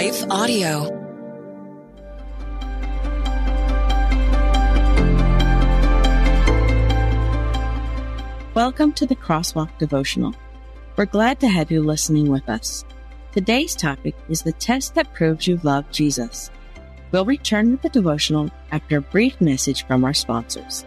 Life Audio. Welcome to the Crosswalk Devotional. We're glad to have you listening with us. Today's topic is the test that proves you love Jesus. We'll return with the devotional after a brief message from our sponsors.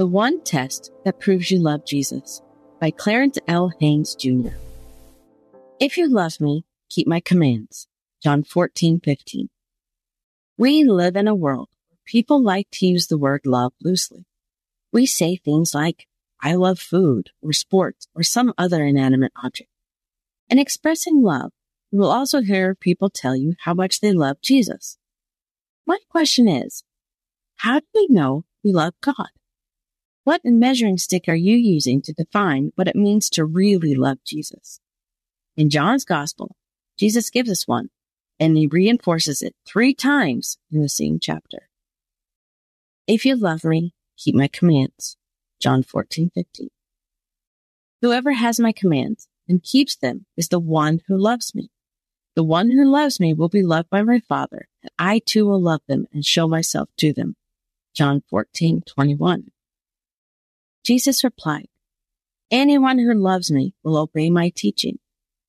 The One Test That Proves You Love Jesus by Clarence L. Haynes Jr. If you love me, keep my commands. John 14, 15. We live in a world where people like to use the word love loosely. We say things like, I love food or sports or some other inanimate object. In expressing love, you will also hear people tell you how much they love Jesus. My question is, how do we know we love God? What measuring stick are you using to define what it means to really love Jesus? In John's gospel, Jesus gives us one and he reinforces it three times in the same chapter. If you love me, keep my commands. John 14, 15. Whoever has my commands and keeps them is the one who loves me. The one who loves me will be loved by my Father, and I too will love them and show myself to them. John 14, 21. Jesus replied, Anyone who loves me will obey my teaching.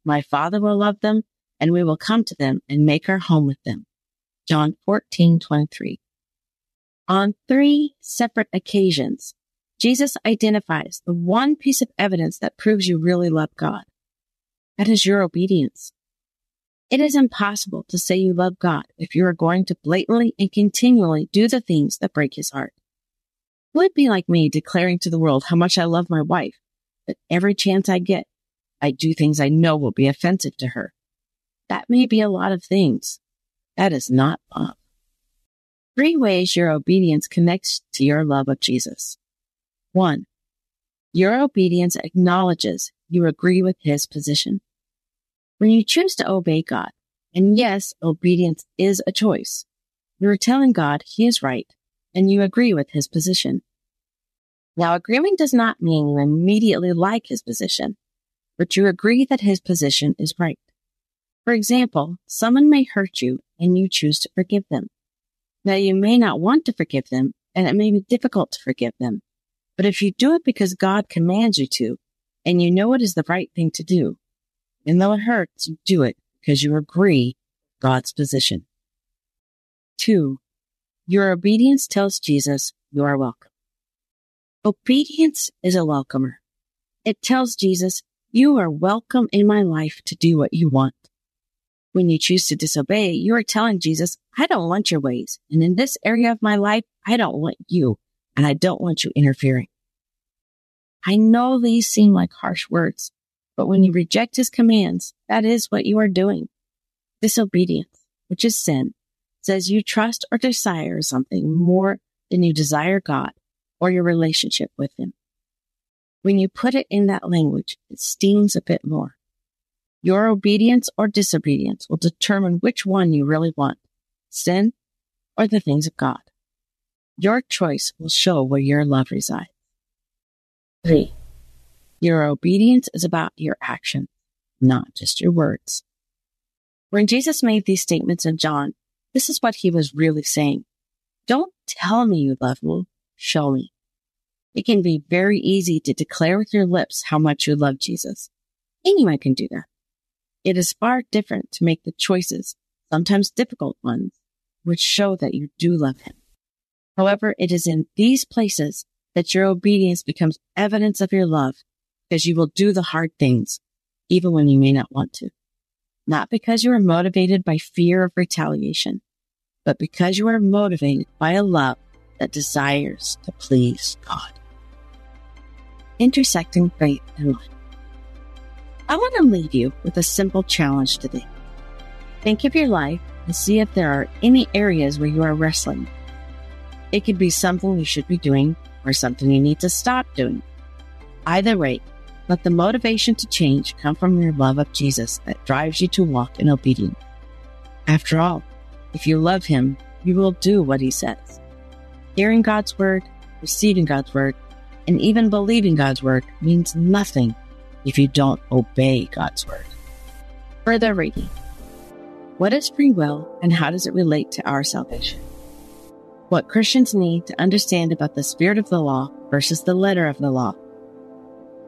My Father will love them, and we will come to them and make our home with them. John 14:23. On three separate occasions, Jesus identifies the one piece of evidence that proves you really love God. That is your obedience. It is impossible to say you love God if you are going to blatantly and continually do the things that break his heart. Would be like me declaring to the world how much I love my wife, but every chance I get, I do things I know will be offensive to her. That may be a lot of things. That is not love. Three ways your obedience connects to your love of Jesus. One, your obedience acknowledges you agree with his position. When you choose to obey God, and yes, obedience is a choice, you are telling God he is right and you agree with his position. Now, agreement does not mean you immediately like his position, but you agree that his position is right. For example, someone may hurt you and you choose to forgive them. Now, you may not want to forgive them and it may be difficult to forgive them. But if you do it because God commands you to, and you know it is the right thing to do, and though it hurts, you do it because you agree God's position. Two, your obedience tells Jesus you are welcome. Obedience is a welcomer. It tells Jesus you are welcome in my life to do what you want. When you choose to disobey, you are telling Jesus, I don't want your ways. And in this area of my life, I don't want you and I don't want you interfering. I know these seem like harsh words, but when you reject his commands, that is what you are doing. Disobedience, which is sin, says you trust or desire something more than you desire God or your relationship with him. When you put it in that language, it stings a bit more. Your obedience or disobedience will determine which one you really want, sin or the things of God. Your choice will show where your love resides. Three, your obedience is about your actions, not just your words. When Jesus made these statements in John, this is what he was really saying. Don't tell me you love me. Show me. It can be very easy to declare with your lips how much you love Jesus. Anyone can do that. It is far different to make the choices, sometimes difficult ones, which show that you do love him. However, it is in these places that your obedience becomes evidence of your love because you will do the hard things, even when you may not want to. Not because you are motivated by fear of retaliation, but because you are motivated by a love that desires to please God. Intersecting faith and life. I want to leave you with a simple challenge today. Think of your life and see if there are any areas where you are wrestling. It could be something you should be doing or something you need to stop doing. Either way, let the motivation to change come from your love of Jesus that drives you to walk in obedience. After all, if you love him, you will do what he says. Hearing God's word, receiving God's word, and even believing God's word means nothing if you don't obey God's word. Further reading. What is free will and how does it relate to our salvation? What Christians need to understand about the spirit of the law versus the letter of the law.